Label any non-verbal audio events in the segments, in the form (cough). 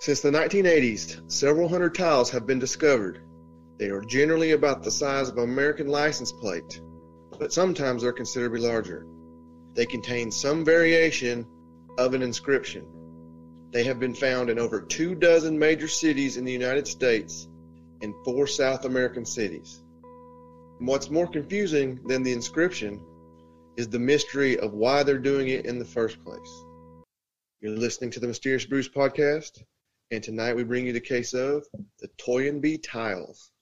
Since the 1980s, several hundred tiles have been discovered. They are generally about the size of an American license plate, but sometimes they're considerably larger. They contain some variation of an inscription. They have been found in over two dozen major cities in the United States and four South American cities. And what's more confusing than the inscription is the mystery of why they're doing it in the first place. You're listening to the Mysterious Brews podcast, and tonight we bring you the case of the Toynbee tiles.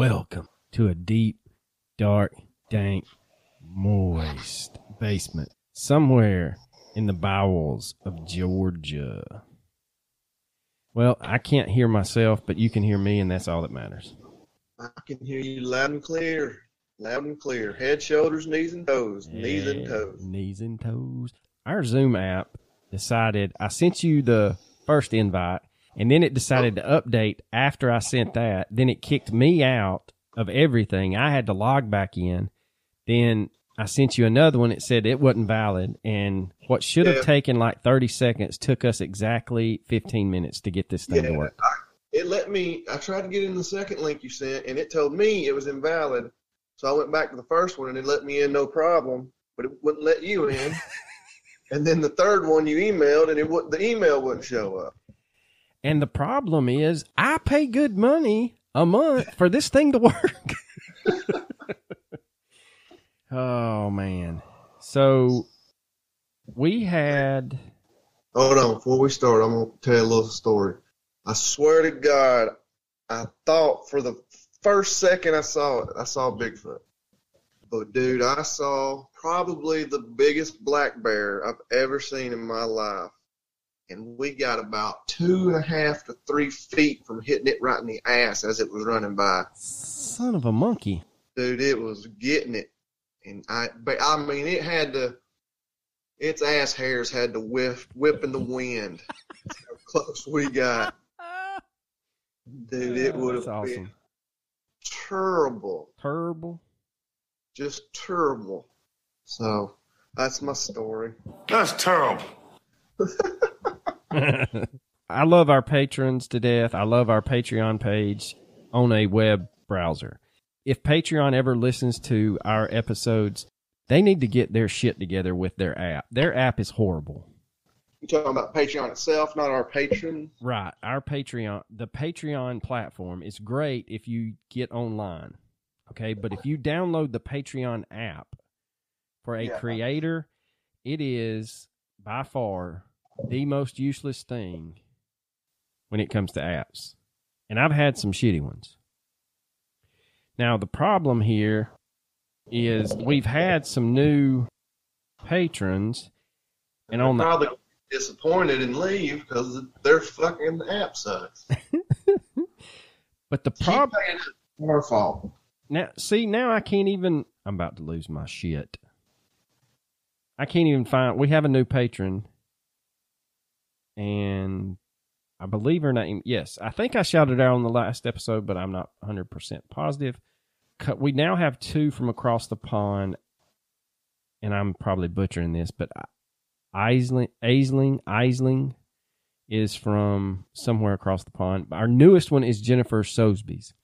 Welcome to a deep, dark, dank, moist basement somewhere in the bowels of Georgia. Well, I can't hear myself, but you can hear me, and that's all that matters. I can hear you loud and clear. Loud and clear. Head, shoulders, knees, and toes. Knees and toes. Knees and toes. Our Zoom app decided, I sent you the first invite, and then it decided to update after I sent that. Then it kicked me out of everything. I had to log back in. Then I sent you another one. It said it wasn't valid. And what should have Yeah. taken like 30 seconds took us exactly 15 minutes to get this thing to work. I, it let me. I tried to get in the second link you sent, and it told me it was invalid. So I went back to the first one, and it let me in no problem, but it wouldn't let you in. (laughs) and then the third one you emailed, and it would, the email wouldn't show up. And the problem is, I pay good money a month for this thing to work. (laughs) oh man! So we had Hold on, before we start, I'm gonna tell you a little story. I swear to God, I thought for the first second I saw it, I saw Bigfoot. But dude, I saw probably the biggest black bear I've ever seen in my life. And we got about two and a half to three feet from hitting it right in the ass as it was running by. son of a monkey. Dude, it was getting it. And I, but I mean, it had to, its ass hairs had to whip, whip in the wind. (laughs) How close we got. Dude, it would have That's been terrible. Terrible. Just terrible. So, that's my story. That's terrible. (laughs) (laughs) I love our patrons to death. I love our Patreon page on a web browser. If Patreon ever listens to our episodes, they need to get their shit together with their app. Their app is horrible. You talking about Patreon itself, not our patron? Right. Our Patreon, the Patreon platform is great if you get online. Okay. But if you download the Patreon app for a Yeah. creator, it is by far the most useless thing when it comes to apps. And I've had some shitty ones. Now, the problem here is we've had some new patrons, and on the probably disappointed and leave because their fucking app sucks. (laughs) but the problem. Our fault. Now, see, now I can't even. I'm about to lose my shit. I can't even find. We have a new patron, and I believe her name. Yes, I think I shouted out on the last episode, but I'm not 100 percent positive. We now have two from across the pond, and I'm probably butchering this, but Eisling, Eisling, Eisling is from somewhere across the pond. Our newest one is Jennifer Sosby's.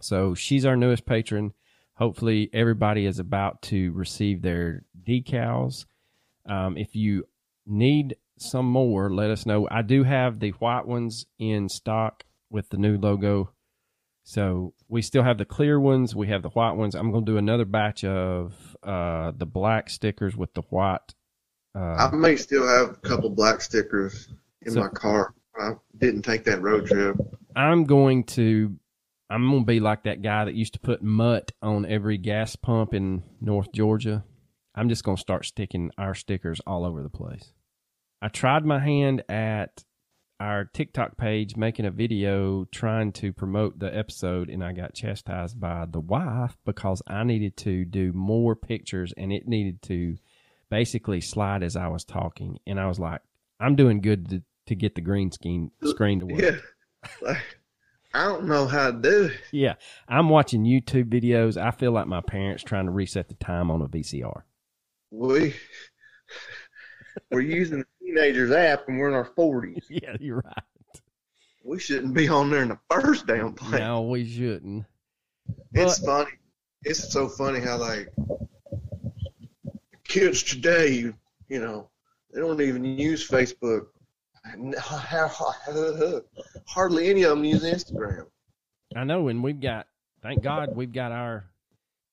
So she's our newest patron. Hopefully, everybody is about to receive their decals. Um, if you need some more, let us know. I do have the white ones in stock with the new logo. So we still have the clear ones. We have the white ones. I'm going to do another batch of uh, the black stickers with the white. Uh, I may still have a couple black stickers in So- my car. I didn't take that road trip. I'm going to I'm going to be like that guy that used to put mutt on every gas pump in North Georgia. I'm just going to start sticking our stickers all over the place. I tried my hand at our TikTok page making a video trying to promote the episode and I got chastised by the wife because I needed to do more pictures and it needed to basically slide as I was talking and I was like I'm doing good to, to get the green screen screen to work. Yeah. Like, I don't know how to do it. Yeah, I'm watching YouTube videos. I feel like my parents trying to reset the time on a VCR. We we're using the teenagers app and we're in our forties. (laughs) Yeah, you're right. We shouldn't be on there in the first damn place. No, we shouldn't. It's funny. It's so funny how like kids today, you, you know, they don't even use Facebook. (laughs) Hardly any of them use Instagram. I know, and we've got, thank God, we've got our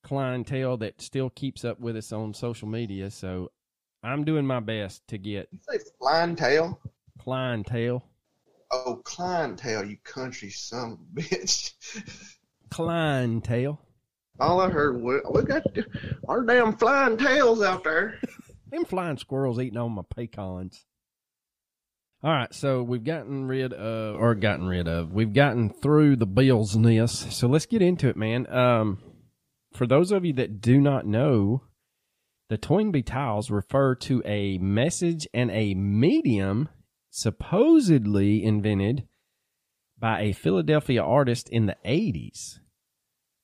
clientele that still keeps up with us on social media. So I'm doing my best to get You say flying tail? clientele. Oh, clientele, you country son of a bitch. Clientele. All I heard was, we got our damn flying tails out there. (laughs) Them flying squirrels eating on my pecans. All right, so we've gotten rid of, or gotten rid of, we've gotten through the Bill's nest. So let's get into it, man. Um, for those of you that do not know, the Toynbee tiles refer to a message and a medium supposedly invented by a Philadelphia artist in the 80s.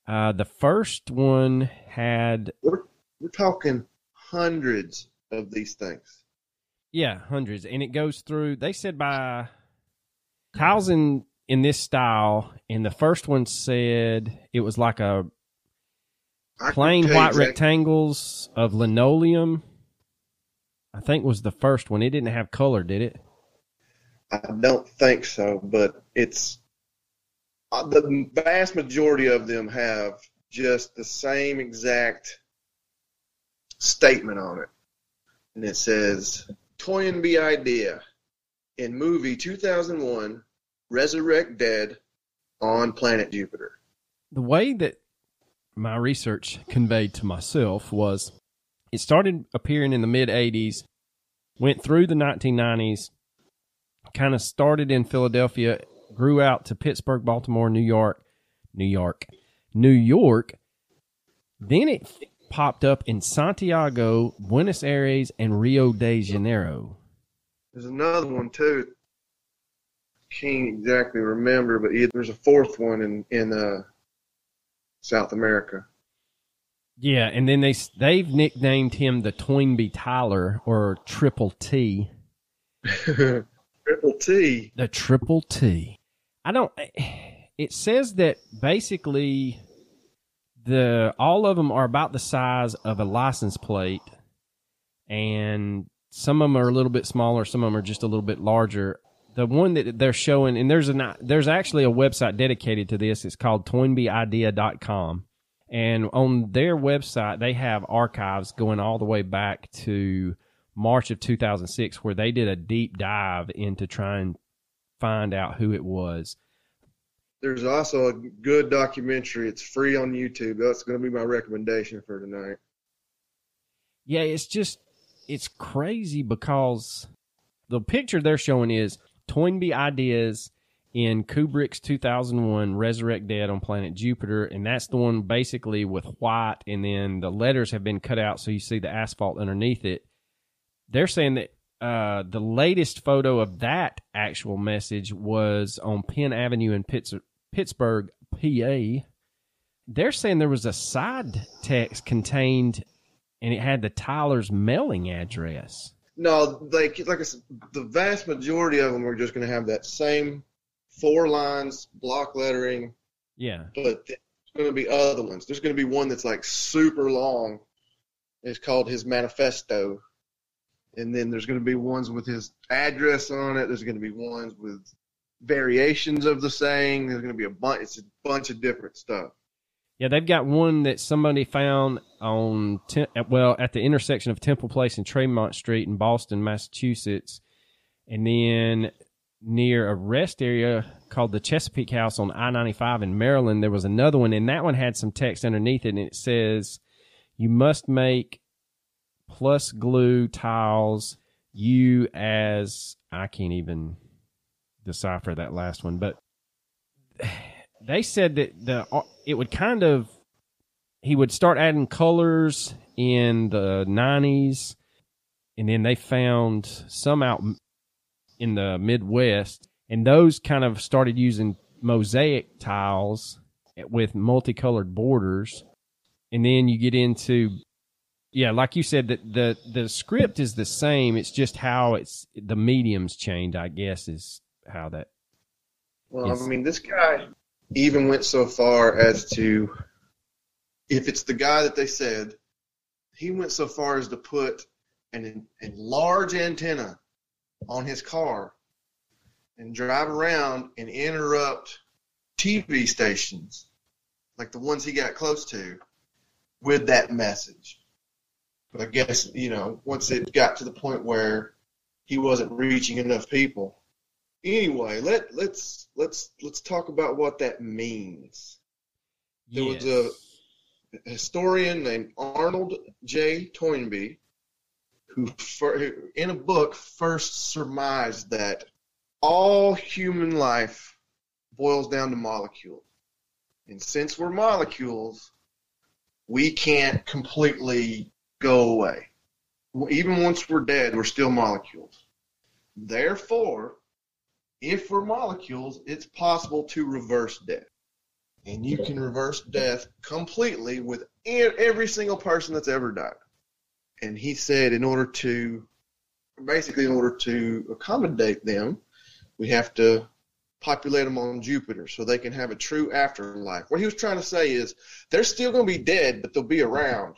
Uh, the first one had We're, we're talking hundreds of these things. Yeah, hundreds. And it goes through they said by tiles in in this style, and the first one said it was like a I plain white exactly- rectangles of linoleum. I think was the first one. It didn't have color, did it? I don't think so, but it's uh, the vast majority of them have just the same exact statement on it, and it says Toynbee idea in movie 2001 Resurrect Dead on planet Jupiter. The way that my research conveyed to myself was it started appearing in the mid 80s, went through the 1990s, kind of started in Philadelphia, grew out to Pittsburgh, Baltimore, New York, New York, New York. Then it popped up in Santiago, Buenos Aires, and Rio de Janeiro. There's another one too. Can't exactly remember, but there's a fourth one in in uh, South America. Yeah, and then they they've nicknamed him the Toynbee Tyler or Triple T. (laughs) Triple T. The triple T. I don't. Eh, it says that basically the all of them are about the size of a license plate, and some of them are a little bit smaller. Some of them are just a little bit larger. The one that they're showing, and there's a there's actually a website dedicated to this. It's called ToynbeeIdea.com. And on their website, they have archives going all the way back to March of 2006, where they did a deep dive into trying to find out who it was. There's also a good documentary. It's free on YouTube. That's going to be my recommendation for tonight. Yeah, it's just it's crazy because the picture they're showing is Toynbee ideas in Kubrick's 2001 Resurrect Dead on Planet Jupiter, and that's the one basically with white, and then the letters have been cut out so you see the asphalt underneath it. They're saying that uh, the latest photo of that actual message was on Penn Avenue in Pitts- Pittsburgh, PA. They're saying there was a side text contained, and it had the Tyler's mailing address. No, like like I said, the vast majority of them are just going to have that same four lines, block lettering, Yeah, but there's going to be other ones. There's going to be one that's like super long. It's called his manifesto. And then there's going to be ones with his address on it. There's going to be ones with variations of the saying. There's going to be a bunch. It's a bunch of different stuff. Yeah, they've got one that somebody found on well at the intersection of Temple Place and Tremont Street in Boston, Massachusetts, and then near a rest area called the Chesapeake House on I ninety five in Maryland. There was another one, and that one had some text underneath it, and it says, "You must make plus glue tiles. You as I can't even decipher that last one, but." They said that the it would kind of he would start adding colors in the 90s and then they found some out in the midwest and those kind of started using mosaic tiles with multicolored borders and then you get into yeah like you said that the the script is the same it's just how it's the mediums change i guess is how that Well, Yes. I mean, this guy even went so far as to, if it's the guy that they said, he went so far as to put an, a large antenna on his car and drive around and interrupt TV stations, like the ones he got close to, with that message. But I guess, you know, once it got to the point where he wasn't reaching enough people, anyway, let let's let's let's talk about what that means. There was a historian named Arnold J. Toynbee who, who in a book first surmised that all human life boils down to molecules. And since we're molecules, we can't completely go away. Even once we're dead, we're still molecules. Therefore, if we're molecules, it's possible to reverse death. And you can reverse death completely with every single person that's ever died. And he said, in order to, basically, in order to accommodate them, we have to populate them on Jupiter so they can have a true afterlife. What he was trying to say is, they're still going to be dead, but they'll be around.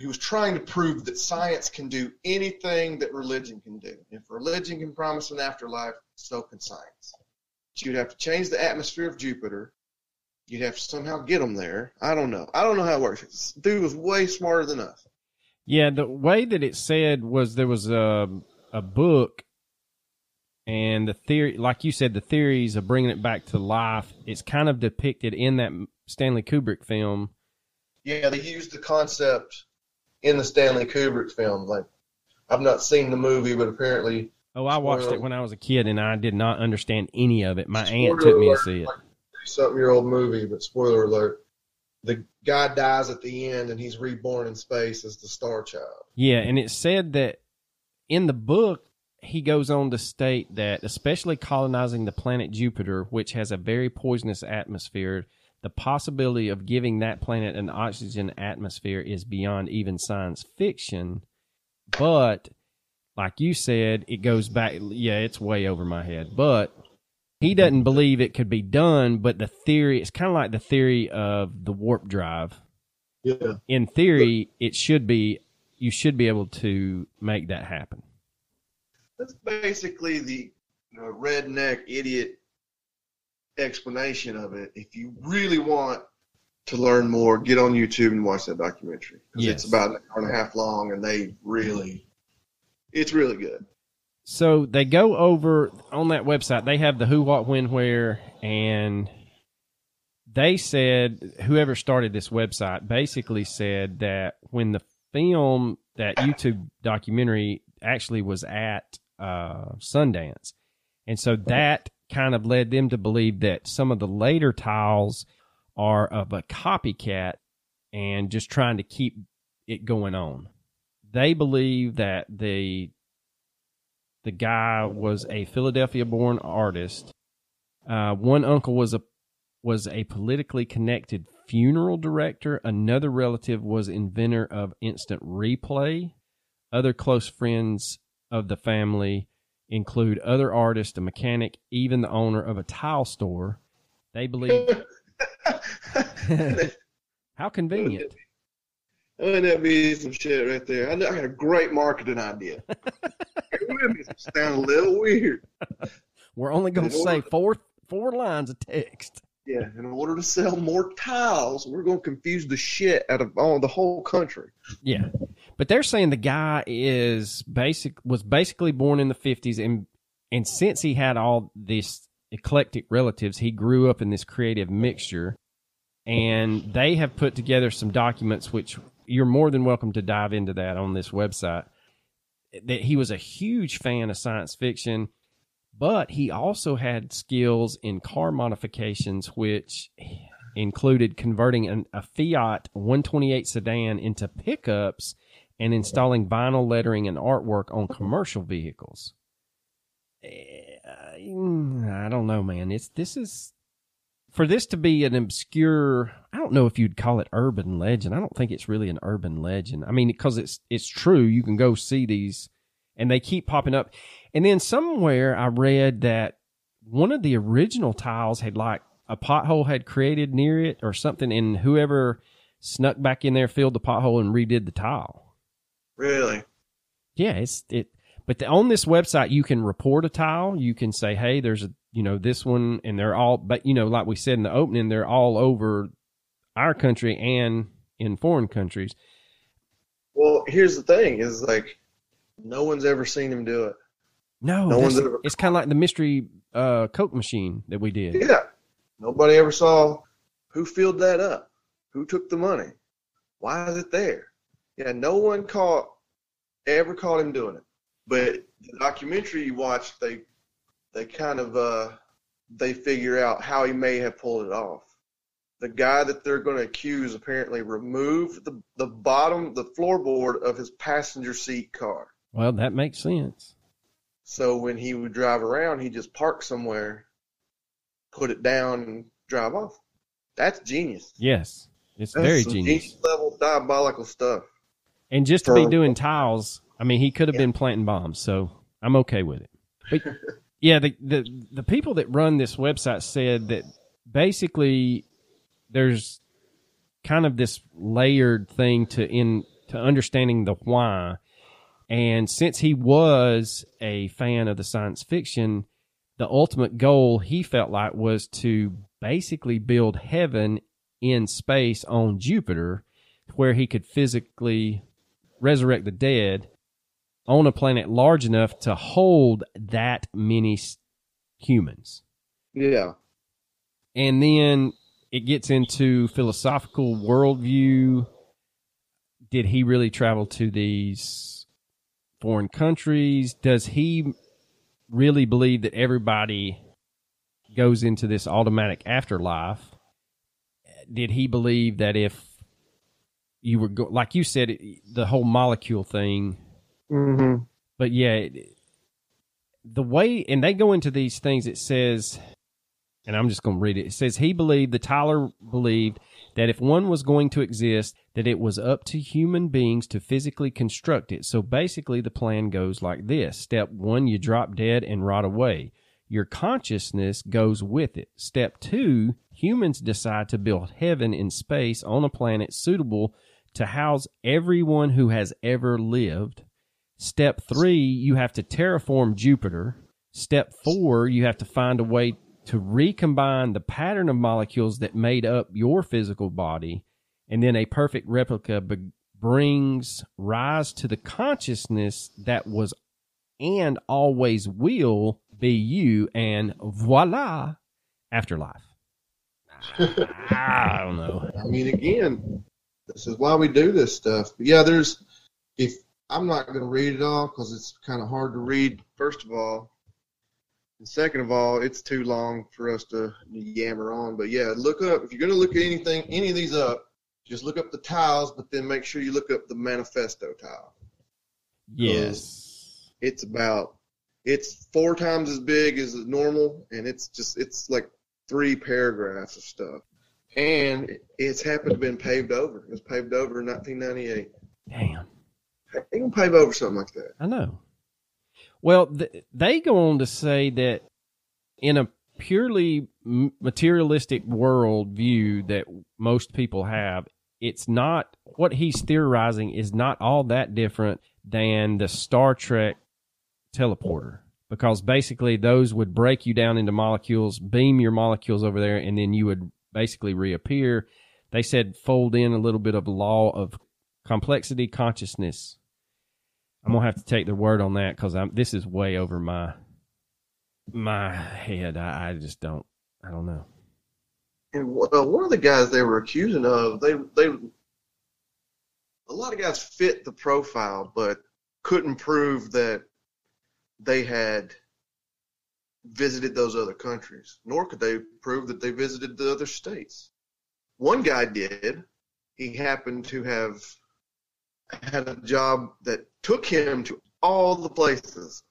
He was trying to prove that science can do anything that religion can do. If religion can promise an afterlife, so can science. But you'd have to change the atmosphere of Jupiter. You'd have to somehow get them there. I don't know. I don't know how it works. This dude was way smarter than us. Yeah, the way that it said was there was a a book, and the theory, like you said, the theories of bringing it back to life. It's kind of depicted in that Stanley Kubrick film. Yeah, they used the concept in the Stanley Kubrick film. Like, I've not seen the movie, but apparently Oh, I watched it when I was a kid, and I did not understand any of it. My aunt took me to see it. like something year old movie, but spoiler alert. The guy dies at the end and he's reborn in space as the Star Child. Yeah, and it said that in the book, he goes on to state that, especially colonizing the planet Jupiter, which has a very poisonous atmosphere, the possibility of giving that planet an oxygen atmosphere is beyond even science fiction. But, like you said, it goes back, yeah, it's way over my head. But he doesn't believe it could be done, but the theory, it's kind of like the theory of the warp drive Yeah. in theory, it should be you should be able to make that happen. That's basically the you know, redneck idiot explanation of it. If you really want to learn more, get on YouTube and watch that documentary. Yes. It's about an hour and a half long, and they really, it's really good. So they go over on that website. They have the who, what, when, where, and they said whoever started this website basically said that when the film that YouTube documentary actually was at uh, Sundance, and so that kind of led them to believe that some of the later tiles are of a copycat and just trying to keep it going on. They believe that the the guy was a Philadelphia-born artist. Uh, one uncle was a was a politically connected funeral director. Another relative was inventor of instant replay. Other close friends of the family include other artists, a mechanic, even the owner of a tile store. They believe (laughs) how convenient. Wouldn't that be some shit right there? I, know, I got a great marketing idea. it would be sound a little weird. We're only going to say four four lines of text. Yeah, in order to sell more tiles, we're going to confuse the shit out of all the whole country. Yeah, but they're saying the guy is basic was basically born in the fifties, and and since he had all this eclectic relatives, he grew up in this creative mixture, and they have put together some documents which you're more than welcome to dive into that on this website. That he was a huge fan of science fiction, but he also had skills in car modifications, which included converting an, a Fiat 128 sedan into pickups and installing vinyl lettering and artwork on commercial vehicles. Eh, I don't know, man. It's this is for this to be an obscure. I don't know if you'd call it urban legend. I don't think it's really an urban legend. I mean, because it's it's true. You can go see these, and they keep popping up. And then somewhere I read that one of the original tiles had like a pothole had created near it or something, and whoever snuck back in there filled the pothole and redid the tile. Really? Yeah, it's it. But the, on this website, you can report a tile. You can say, "Hey, there's a you know this one," and they're all. But you know, like we said in the opening, they're all over our country and in foreign countries. Well, here's the thing: is like no one's ever seen him do it. No, No one's ever- it's kind of like the mystery uh, Coke machine that we did. Yeah. Nobody ever saw who filled that up, who took the money, why is it there? Yeah, no one caught ever caught him doing it. But the documentary you watch, they they kind of uh they figure out how he may have pulled it off. The guy that they're going to accuse apparently removed the the bottom the floorboard of his passenger seat car. Well, that makes sense. So when he would drive around, he just park somewhere, put it down, and drive off. That's genius. Yes, it's That's very some genius. level diabolical stuff. And just to be doing tiles, I mean, he could have Yeah. been planting bombs, so I'm okay with it. But (laughs) yeah, the, the the people that run this website said that basically there's kind of this layered thing to in to understanding the why. And since he was a fan of the science fiction, the ultimate goal he felt like was to basically build heaven in space on Jupiter where he could physically resurrect the dead on a planet large enough to hold that many humans. Yeah. And then it gets into philosophical worldview. Did he really travel to these foreign countries? Does he really believe that everybody goes into this automatic afterlife? Did he believe that if you were go- like you said, the whole molecule thing Mm-hmm. but yeah, the way and they go into these things. It says, and I'm just going to read it. It says he believed the Tyler believed that if one was going to exist, that it was up to human beings to physically construct it. So basically, the plan goes like this: Step one, you drop dead and rot away. Your consciousness goes with it. Step two, humans decide to build heaven in space on a planet suitable to house everyone who has ever lived. Step three, you have to terraform Jupiter. Step four, you have to find a way to recombine the pattern of molecules that made up your physical body. And then a perfect replica be- brings rise to the consciousness that was and always will be you. And voila, afterlife. Ah, I don't know. I mean, again, this is why we do this stuff. But yeah, there's. If I'm not going to read it all because it's kind of hard to read. First of all, and second of all, it's too long for us to yammer on. But yeah, look up if you're going to look at anything, any of these up. Just look up the tiles, but then make sure you look up the manifesto tile. Yes. Um, it's about it's four times as big as normal, and it's just it's like three paragraphs of stuff. And it's happened to been paved over. It was paved over in 1998. Damn. They can pave over something like that. I know. Well, th- they go on to say that in a purely materialistic world view that most people have, it's not what he's theorizing is not all that different than the Star Trek teleporter. because basically those would break you down into molecules, beam your molecules over there, and then you would basically reappear. They said fold in a little bit of law of complexity consciousness. I'm gonna have to take their word on that because I'm. This is way over my my head. I, I just don't. I don't know. And well, one of the guys they were accusing of, they they a lot of guys fit the profile, but couldn't prove that they had visited those other countries, nor could they prove that they visited the other states. One guy did. He happened to have had a job that took him to all the places,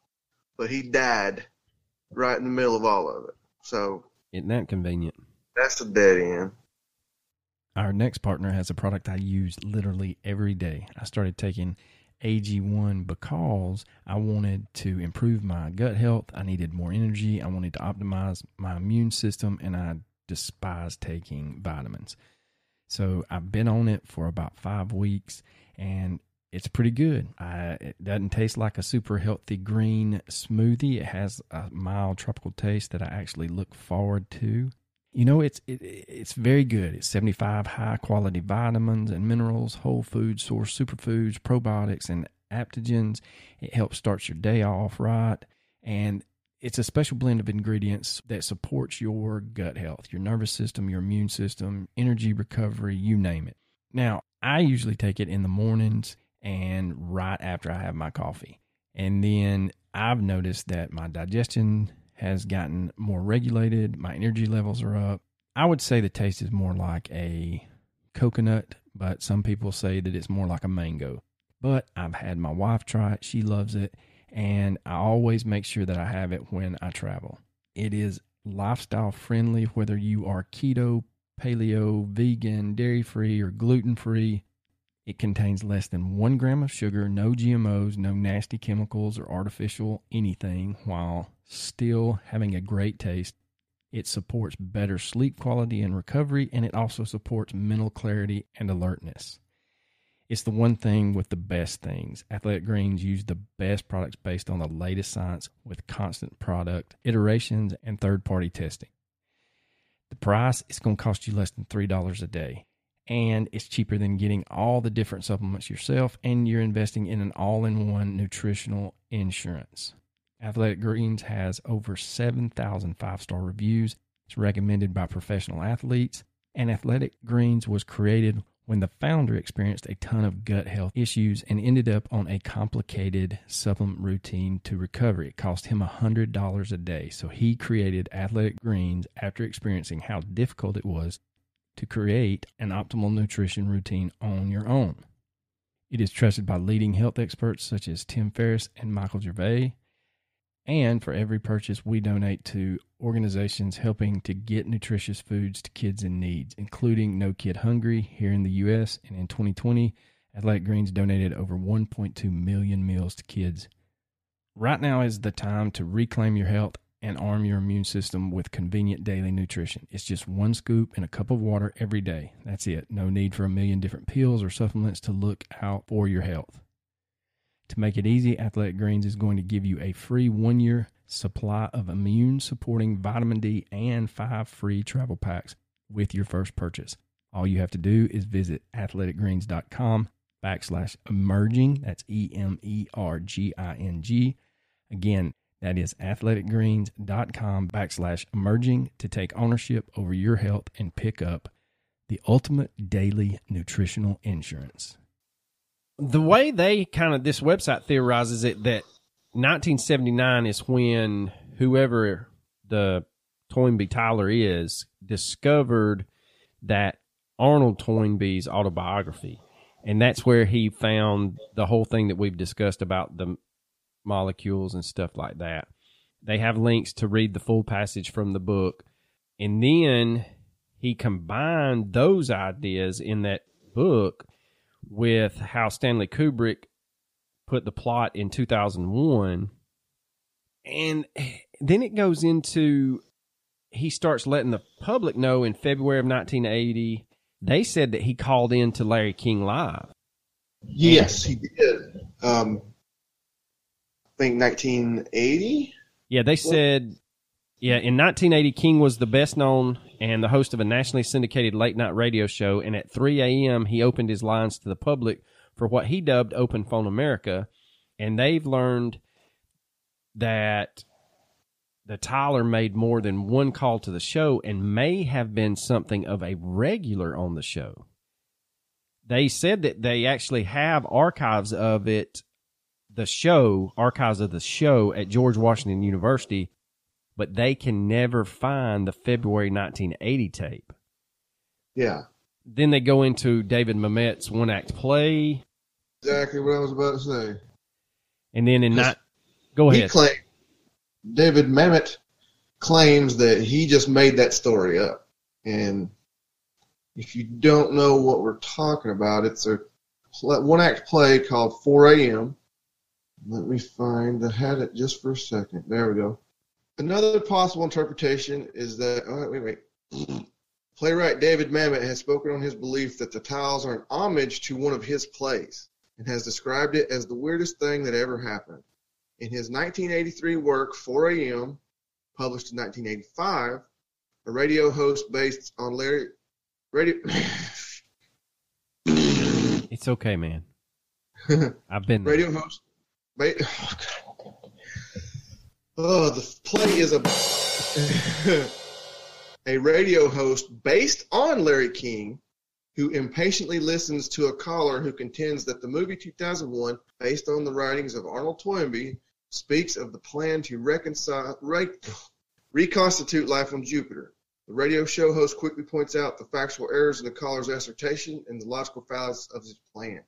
but he died right in the middle of all of it. So Isn't that convenient? that's a dead end. Our next partner has a product I use literally every day. I started taking AG1 because I wanted to improve my gut health. I needed more energy. I wanted to optimize my immune system, and I despise taking vitamins. So I've been on it for about five weeks, and it's pretty good. I, it doesn't taste like a super healthy green smoothie. It has a mild tropical taste that I actually look forward to. You know, it's it, it's very good. It's 75 high quality vitamins and minerals, whole food source superfoods, probiotics, and adaptogens. It helps start your day off right. And it's a special blend of ingredients that supports your gut health, your nervous system, your immune system, energy recovery, you name it. Now, I usually take it in the mornings and right after I have my coffee. And then I've noticed that my digestion has gotten more regulated. My energy levels are up. I would say the taste is more like a coconut, but some people say that it's more like a mango. But I've had my wife try it. She loves it. And I always make sure that I have it when I travel. It is lifestyle friendly, whether you are keto, paleo, vegan, dairy free, or gluten free. It contains less than one gram of sugar, no GMOs, no nasty chemicals or artificial anything, while still having a great taste. It supports better sleep quality and recovery, and it also supports mental clarity and alertness. It's the one thing with the best things. Athletic Greens use the best products based on the latest science with constant product iterations and third party testing. The price is going to cost you less than $3 a day and it's cheaper than getting all the different supplements yourself, and you're investing in an all in one nutritional insurance. Athletic Greens has over 7,000 five star reviews. It's recommended by professional athletes, and Athletic Greens was created when the founder experienced a ton of gut health issues and ended up on a complicated supplement routine to recover. It cost him $100 a day. So he created Athletic Greens after experiencing how difficult it was to create an optimal nutrition routine on your own. It is trusted by leading health experts such as Tim Ferriss and Michael Gervais. And for every purchase, we donate to organizations helping to get nutritious foods to kids in need, including No Kid Hungry here in the U.S. And in 2020, Athletic Greens donated over 1.2 million meals to kids. Right now is the time to reclaim your health and arm your immune system with convenient daily nutrition. It's just one scoop in a cup of water every day. That's it. No need for a million different pills or supplements to look out for your health. To make it easy, Athletic Greens is going to give you a free one year supply of immune supporting vitamin D and five free travel packs with your first purchase. All you have to do is visit athleticgreens.com backslash emerging. That's E M E R G I N G. Again, that is athleticgreens.com backslash emerging to take ownership over your health and pick up the ultimate daily nutritional insurance. The way they kind of this website theorizes it that 1979 is when whoever the Toynbee Tyler is discovered that Arnold Toynbee's autobiography, and that's where he found the whole thing that we've discussed about the molecules and stuff like that. They have links to read the full passage from the book, and then he combined those ideas in that book with how Stanley Kubrick put the plot in 2001. And then it goes into he starts letting the public know in February of 1980. They said that he called in to Larry King Live. Yes, he did. Um, I think 1980. Yeah, they said, yeah, in 1980, King was the best known and the host of a nationally syndicated late night radio show. And at 3 a.m., he opened his lines to the public for what he dubbed Open Phone America. And they've learned that the Tyler made more than one call to the show and may have been something of a regular on the show. They said that they actually have archives of it, the show, archives of the show at George Washington University, but they can never find the February 1980 tape. Yeah, Then they go into David Mamet's one act play, exactly what I was about to say. and then in not go He ahead. claimed David Mamet claims that he just made that story up, and if you don't know what we're talking about, it's a one act play called 4 a.m. Let me find. I had it just for a second. There we go. Another possible interpretation is that. Oh, wait, wait. Playwright David Mamet has spoken on his belief that the tiles are an homage to one of his plays and has described it as the weirdest thing that ever happened. In his 1983 work, 4 a.m., published in 1985, a radio host based on Larry. Radio. It's okay, man. (laughs) I've been radio host. Ba- oh, the play is a (laughs) a radio host based on Larry King, who impatiently listens to a caller who contends that the movie 2001, based on the writings of Arnold Toynbee, speaks of the plan to reconcile, re- (sighs) reconstitute life on Jupiter. The radio show host quickly points out the factual errors in the caller's assertion and the logical fallacies of his plan.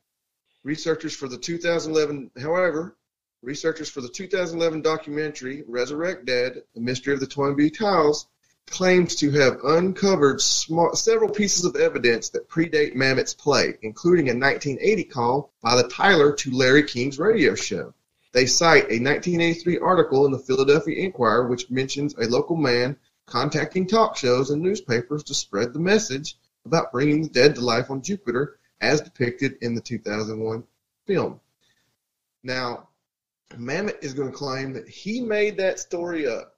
Researchers for the 2011, however, researchers for the 2011 documentary Resurrect Dead: The Mystery of the Toynbee Tiles claims to have uncovered small, several pieces of evidence that predate Mamet's play, including a 1980 call by the Tyler to Larry King's radio show. They cite a 1983 article in the Philadelphia Inquirer which mentions a local man contacting talk shows and newspapers to spread the message about bringing the dead to life on Jupiter as depicted in the 2001 film. Now, Mamet is going to claim that he made that story up.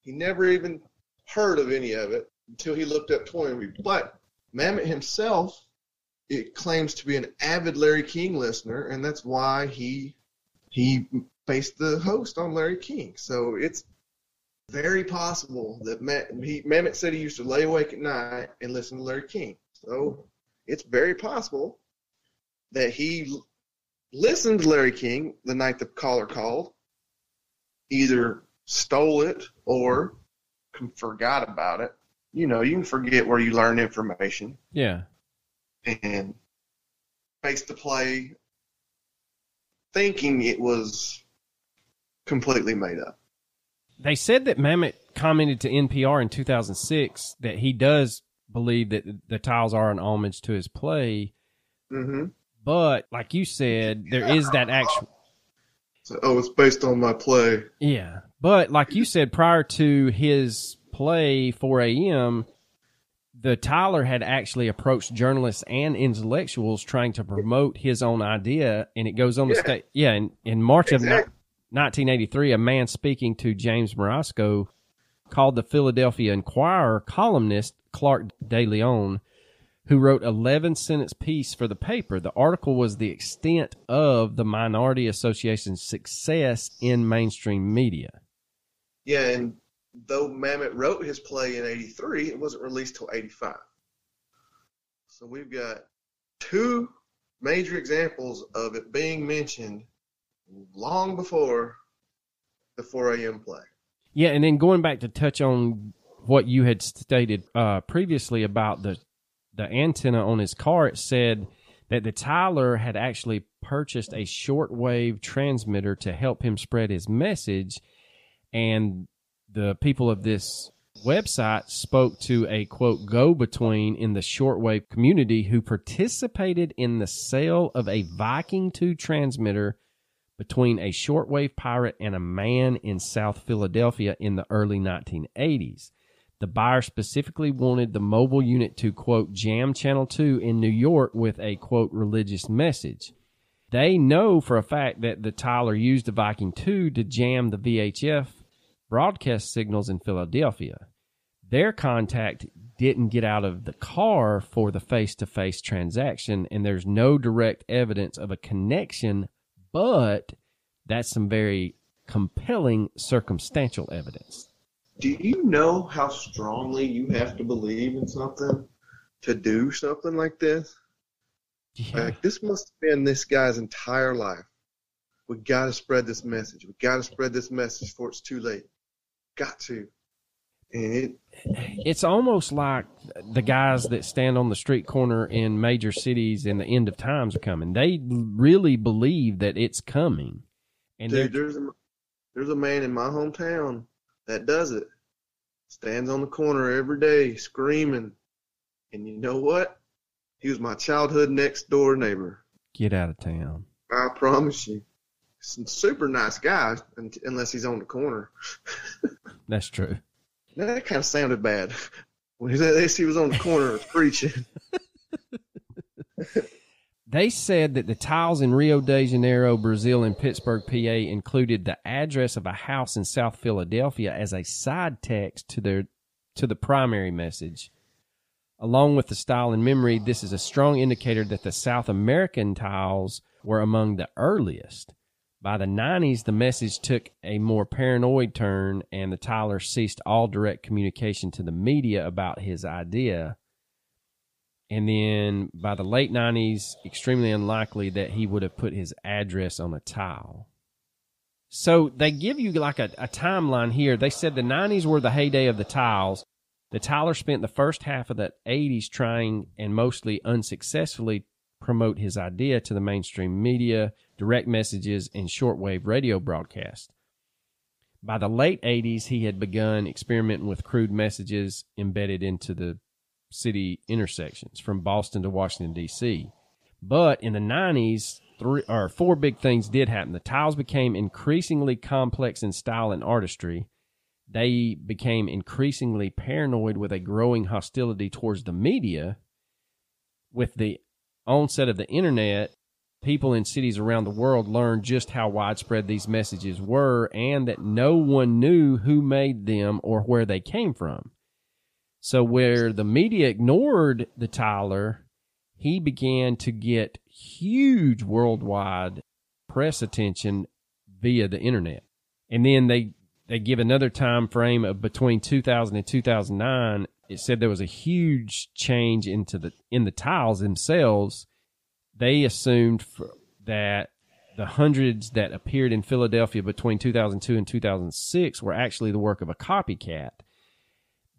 He never even heard of any of it until he looked up Toynbee. But Mamet himself it claims to be an avid Larry King listener, and that's why he he based the host on Larry King. So it's very possible that Matt, he, Mamet said he used to lay awake at night and listen to Larry King. So it's very possible that he listened to Larry King the night the caller called, either stole it or forgot about it. You know, you can forget where you learn information Yeah. and based the play thinking it was completely made up. They said that Mamet commented to NPR in 2006 that he does believe that the tiles are an homage to his play, hmm but like you said, there is that actual So, oh, it's based on my play. yeah. But like you said, prior to his play 4 a.m., the Tyler had actually approached journalists and intellectuals trying to promote his own idea, and it goes on to state, yeah, in, in March of ni- 1983, a man speaking to James Morasco called the Philadelphia Inquirer columnist Clark De Leon, who wrote 11 sentence piece for the paper. The article was the extent of the Minority Association's success in mainstream media. Yeah, and though Mamet wrote his play in 83, it wasn't released till 85. So we've got two major examples of it being mentioned long before the 4 a.m. play. Yeah, and then going back to touch on what you had stated uh, previously about the the antenna on his car, it said that the Tyler had actually purchased a shortwave transmitter to help him spread his message, and the people of this website spoke to a quote go between in the shortwave community who participated in the sale of a Viking 2 transmitter between a shortwave pirate and a man in South Philadelphia in the early 1980s. The buyer specifically wanted the mobile unit to, quote, jam Channel 2 in New York with a, quote, religious message. They know for a fact that the Tyler used the Viking 2 to jam the VHF broadcast signals in Philadelphia. Their contact didn't get out of the car for the face to face transaction, and there's no direct evidence of a connection, but that's some very compelling circumstantial evidence. Do you know how strongly you have to believe in something to do something like this? Yeah. Like this must have been this guy's entire life. We got to spread this message. We got to spread this message before it's too late. Got to. And it, it's almost like the guys that stand on the street corner in major cities and the end of times are coming. They really believe that it's coming. And dude, there's a there's a man in my hometown that does it. Stands on the corner every day screaming. And you know what? He was my childhood next door neighbor. get out of town. I promise you. Super nice guy unless he's on the corner. (laughs) That's true. Now, that kind of sounded bad. (laughs) When he said he was on the corner (laughs) preaching. They said that the tiles in Rio de Janeiro, Brazil, and Pittsburgh, PA included the address of a house in South Philadelphia as a side text to their to the primary message. Along with the style and memory, this is a strong indicator that the South American tiles were among the earliest. By the 90s, the message took a more paranoid turn, and the Tyler ceased all direct communication to the media about his idea. And then by the late 90s, extremely unlikely that he would have put his address on a tile. So they give you like a, a timeline here. They said the 90s were the heyday of the tiles. The Tyler spent the first half of the 80s trying and mostly unsuccessfully promote his idea to the mainstream media, direct messages, and shortwave radio broadcast. By the late 80s, he had begun experimenting with crude messages embedded into the city intersections from Boston to Washington D.C. But in the 90s, three or four big things did happen. The tiles became increasingly complex in style and artistry. They became increasingly paranoid with a growing hostility towards the media. With the onset of the internet, people in cities around the world learned just how widespread these messages were and that no one knew who made them or where they came from. So where the media ignored the Tyler, he began to get huge worldwide press attention via the internet. And then they they give another time frame of between 2000 and 2009. It said there was a huge change into the in the tiles themselves. They assumed for, that the hundreds that appeared in Philadelphia between 2002 and 2006 were actually the work of a copycat.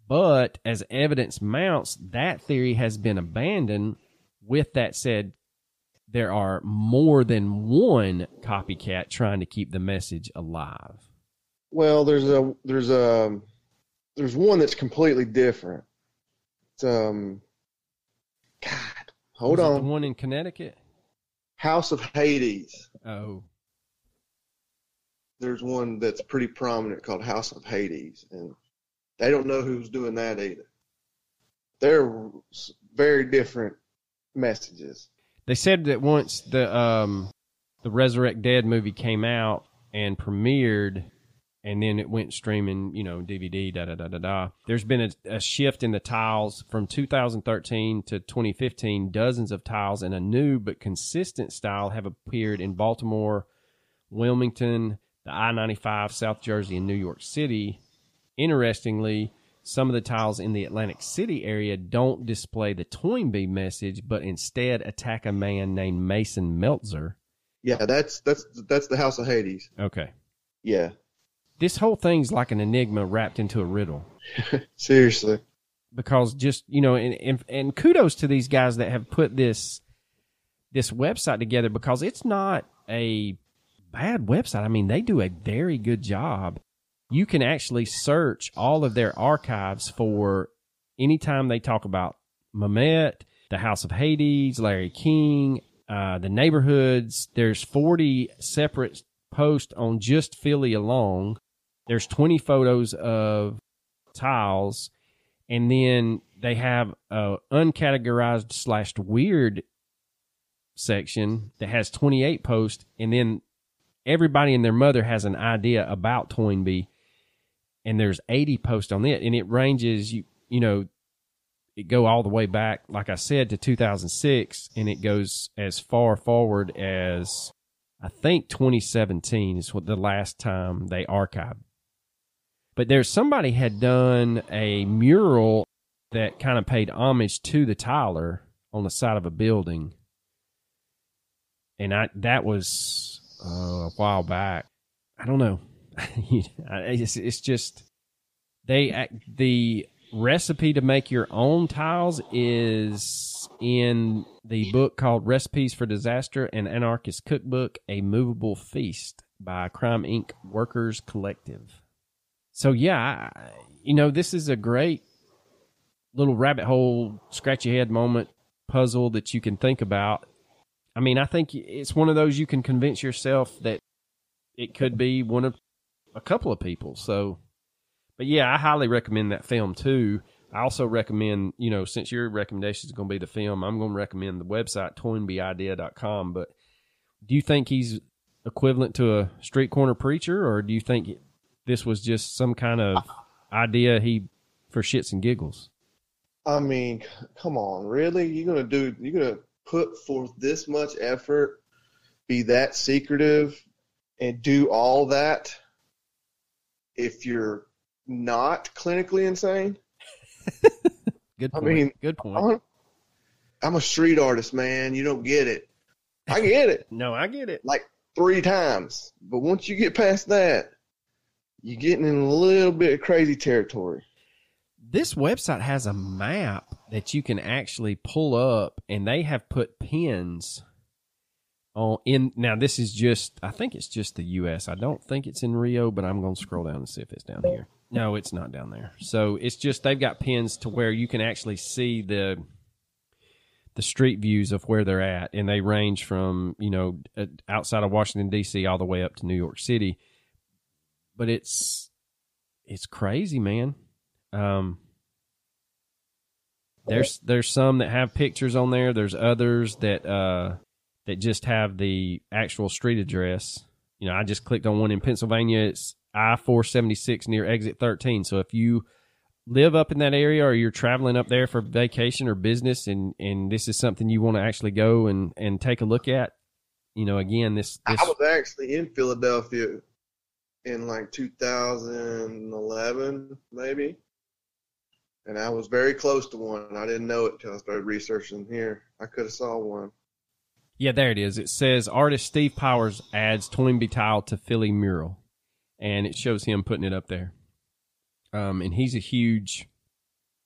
But as evidence mounts, that theory has been abandoned. With that said, there are more than one copycat trying to keep the message alive. Well, there's a there's a there's one that's completely different. It's, um, God, hold Was on. The one in Connecticut? House of Hades. Oh, There's one that's pretty prominent called House of Hades, and they don't know who's doing that either. They're very different messages. they said that once the um the Resurrect Dead movie came out and premiered, and then it went streaming, you know, DVD, da da da da da. There's been a, a shift in the tiles from 2013 to 2015. Dozens of tiles in a new but consistent style have appeared in Baltimore, Wilmington, the I-95, South Jersey, and New York City. Interestingly, some of the tiles in the Atlantic City area don't display the Toynbee message, but instead attack a man named Mason Meltzer. Yeah, that's that's that's the House of Hades. Okay. Yeah, This whole thing's like an enigma wrapped into a riddle. (laughs) seriously. because just you know and, and and kudos to these guys that have put this this website together because it's not a bad website i mean they do a very good job you can actually search all of their archives for anytime they talk about Mamet, the House of Hades, Larry King, uh, the neighborhoods. There's 40 separate posts on just Philly alone. There's 20 photos of tiles and then they have a uncategorized slash weird section that has 28 posts and then everybody and their mother has an idea about Toynbee and there's 80 posts on it, and it ranges you you know it go all the way back, like I said, to 2006, and it goes as far forward as I think 2017 is what the last time they archived. But there's somebody had done a mural that kind of paid homage to the Tyler on the side of a building, and I that was uh, a while back. I don't know. (laughs) it's, it's just they act- the recipe to make your own tiles is in the book called Recipes for Disaster and Anarchist Cookbook, A Movable Feast by CrimethInc. Workers Collective. So, yeah, you know, this is a great little rabbit hole, scratch your head moment puzzle that you can think about. I mean, I think it's one of those you can convince yourself that it could be one of a couple of people. So, but yeah, I highly recommend that film too. I also recommend, you know, since your recommendation is going to be the film, I'm going to recommend the website toynbeeidea.com. But do you think he's equivalent to a street corner preacher, or do you think this was just some kind of idea he for shits and giggles? I mean, come on, really? You're gonna do? You're gonna put forth this much effort, be that secretive, and do all that if you're not clinically insane? (laughs) Good point. I mean, good point. I'm, I'm a street artist, man. You don't get it. I get it (laughs) no, I get it. like three times, but once you get past that, you're getting in a little bit of crazy territory. this website has a map that you can actually pull up and they have put pins on in now this is just i think it's just the us i don't think it's in rio but i'm going to scroll down and see if it's down here. No it's not down there. So it's just they've got pins to where you can actually see the the street views of where they're at and they range from you know uh, outside of washington dc all the way up to new york city. But it's it's crazy man. Um, there's there's some that have pictures on there. There's others that uh, that just have the actual street address. You know, I just clicked on one in Pennsylvania. It's I four seventy six near exit thirteen. So if you live up in that area or you're traveling up there for vacation or business, and and this is something you want to actually go and and take a look at, you know, again, this this I was actually in Philadelphia in like 2011, maybe. And I was very close to one. I didn't know it until I started researching here. I could have saw one. Yeah, there it is. It says artist Steve Powers adds Toynbee tile to Philly mural, and it shows him putting it up there. Um, and he's a huge,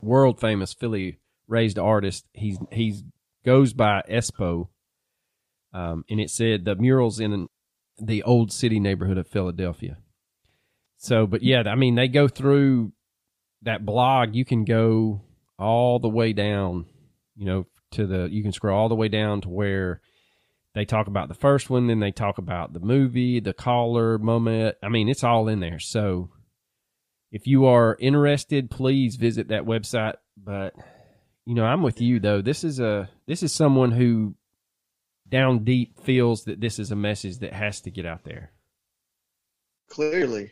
world famous Philly raised artist. He's he's goes by Espo, um, and it said the murals in the old city neighborhood of Philadelphia. So, but yeah, I mean, they go through that blog. You can go all the way down, you know, to the you can scroll all the way down to where they talk about the first one, then they talk about the movie, the caller moment. I mean, it's all in there. So if you are interested, please visit that website. But you know, I'm with you though. This is a this is someone who down deep feels that this is a message that has to get out there. Clearly.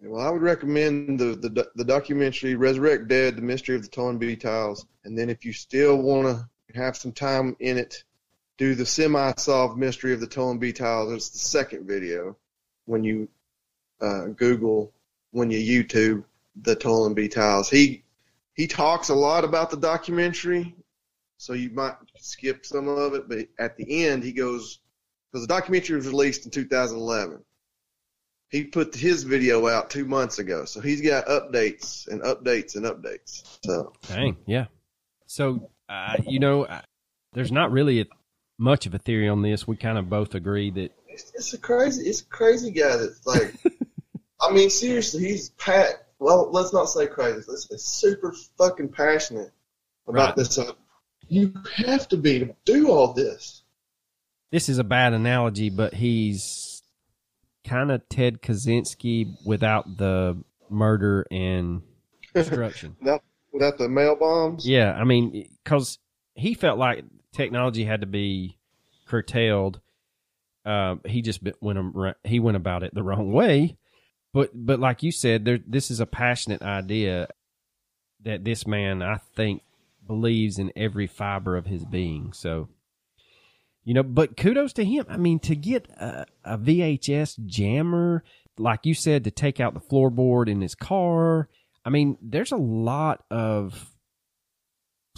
Well, I would recommend the, the the documentary Resurrect Dead: The Mystery of the Toynbee Tiles. And then if you still want to have some time in it, do the semi-solved mystery of the Toynbee Tiles. It's the second video when you uh, Google, when you YouTube the Toynbee Tiles. He he talks a lot about the documentary, so you might skip some of it. But at the end, he goes because the documentary was released in 2011 he put his video out two months ago, so he's got updates and updates and updates. So Dang, yeah. So, uh, you know, uh, there's not really a, much of a theory on this. We kind of both agree that it's, it's a crazy, it's a crazy guy that's like, (laughs) I mean, seriously, he's pat. Well, let's not say crazy. Let's say super fucking passionate about Right. this. You have to be to do all this. this is a bad analogy, but he's kind of Ted Kaczynski without the murder and (laughs) destruction. Without, without the mail bombs. yeah, I mean, because he felt like technology had to be curtailed. Uh, he just went am- he went about it the wrong way, But but like you said, there this is a passionate idea that this man I think believes in every fiber of his being. So you know, but kudos to him. I mean, to get a, a VHS jammer, like you said, to take out the floorboard in his car. I mean, there's a lot of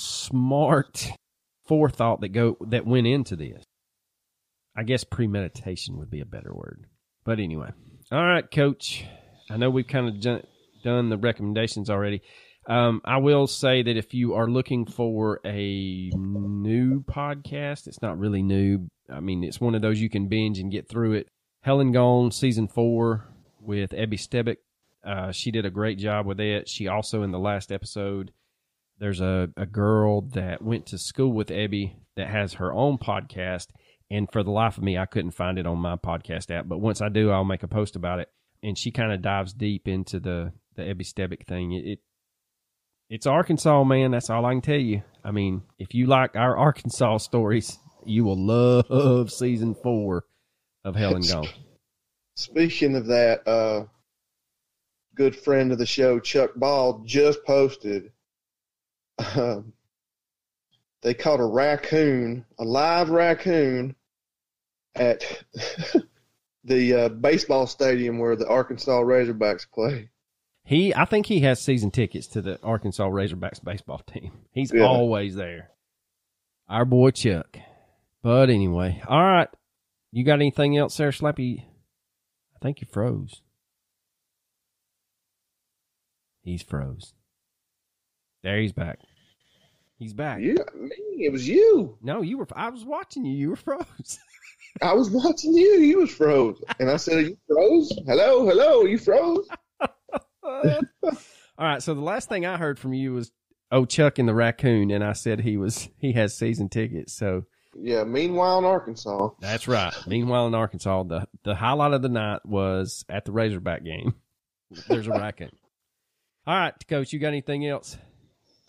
smart forethought that go that went into this. I guess premeditation would be a better word. But anyway, all right, Coach. I know we've kind of done, the recommendations already. Um, I will say that if you are looking for a new podcast, it's not really new. I mean, it's one of those you can binge and get through it. Hell and Gone season four with Ebby Steppach. Uh, she did a great job with it. She also in the last episode, there's a, a girl that went to school with Ebby that has her own podcast. And for the life of me, I couldn't find it on my podcast app. But once I do, I'll make a post about it. And she kind of dives deep into the the Ebby Steppach thing. It, it it's Arkansas, man. That's all I can tell you. I mean, if you like our Arkansas stories, you will love season four of Hell and Gone. Speaking of that, uh, good friend of the show, Chuck Ball, just posted. Um, they caught a raccoon, a live raccoon, at (laughs) the uh, baseball stadium where the Arkansas Razorbacks play. He, I think he has season tickets to the Arkansas Razorbacks baseball team. He's Yeah. always there. Our boy Chuck. But anyway, all right. You got anything else there, Slappy? I think you froze. He's froze. There he's back. He's back. You, me, it was you. No, you were. I was watching you. You were (laughs) froze. I was watching you. You was froze, and I said, "You froze? Hello, hello, you froze?" (laughs) All right. So the last thing I heard from you was, "Oh, Chuck and the raccoon," and I said he was he has season tickets. So Yeah. Meanwhile, in Arkansas, that's right. Meanwhile, in Arkansas, the the highlight of the night was at the Razorback game. There's a raccoon. All right, Coach. You got anything else?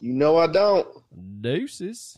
You know I don't. Deuces.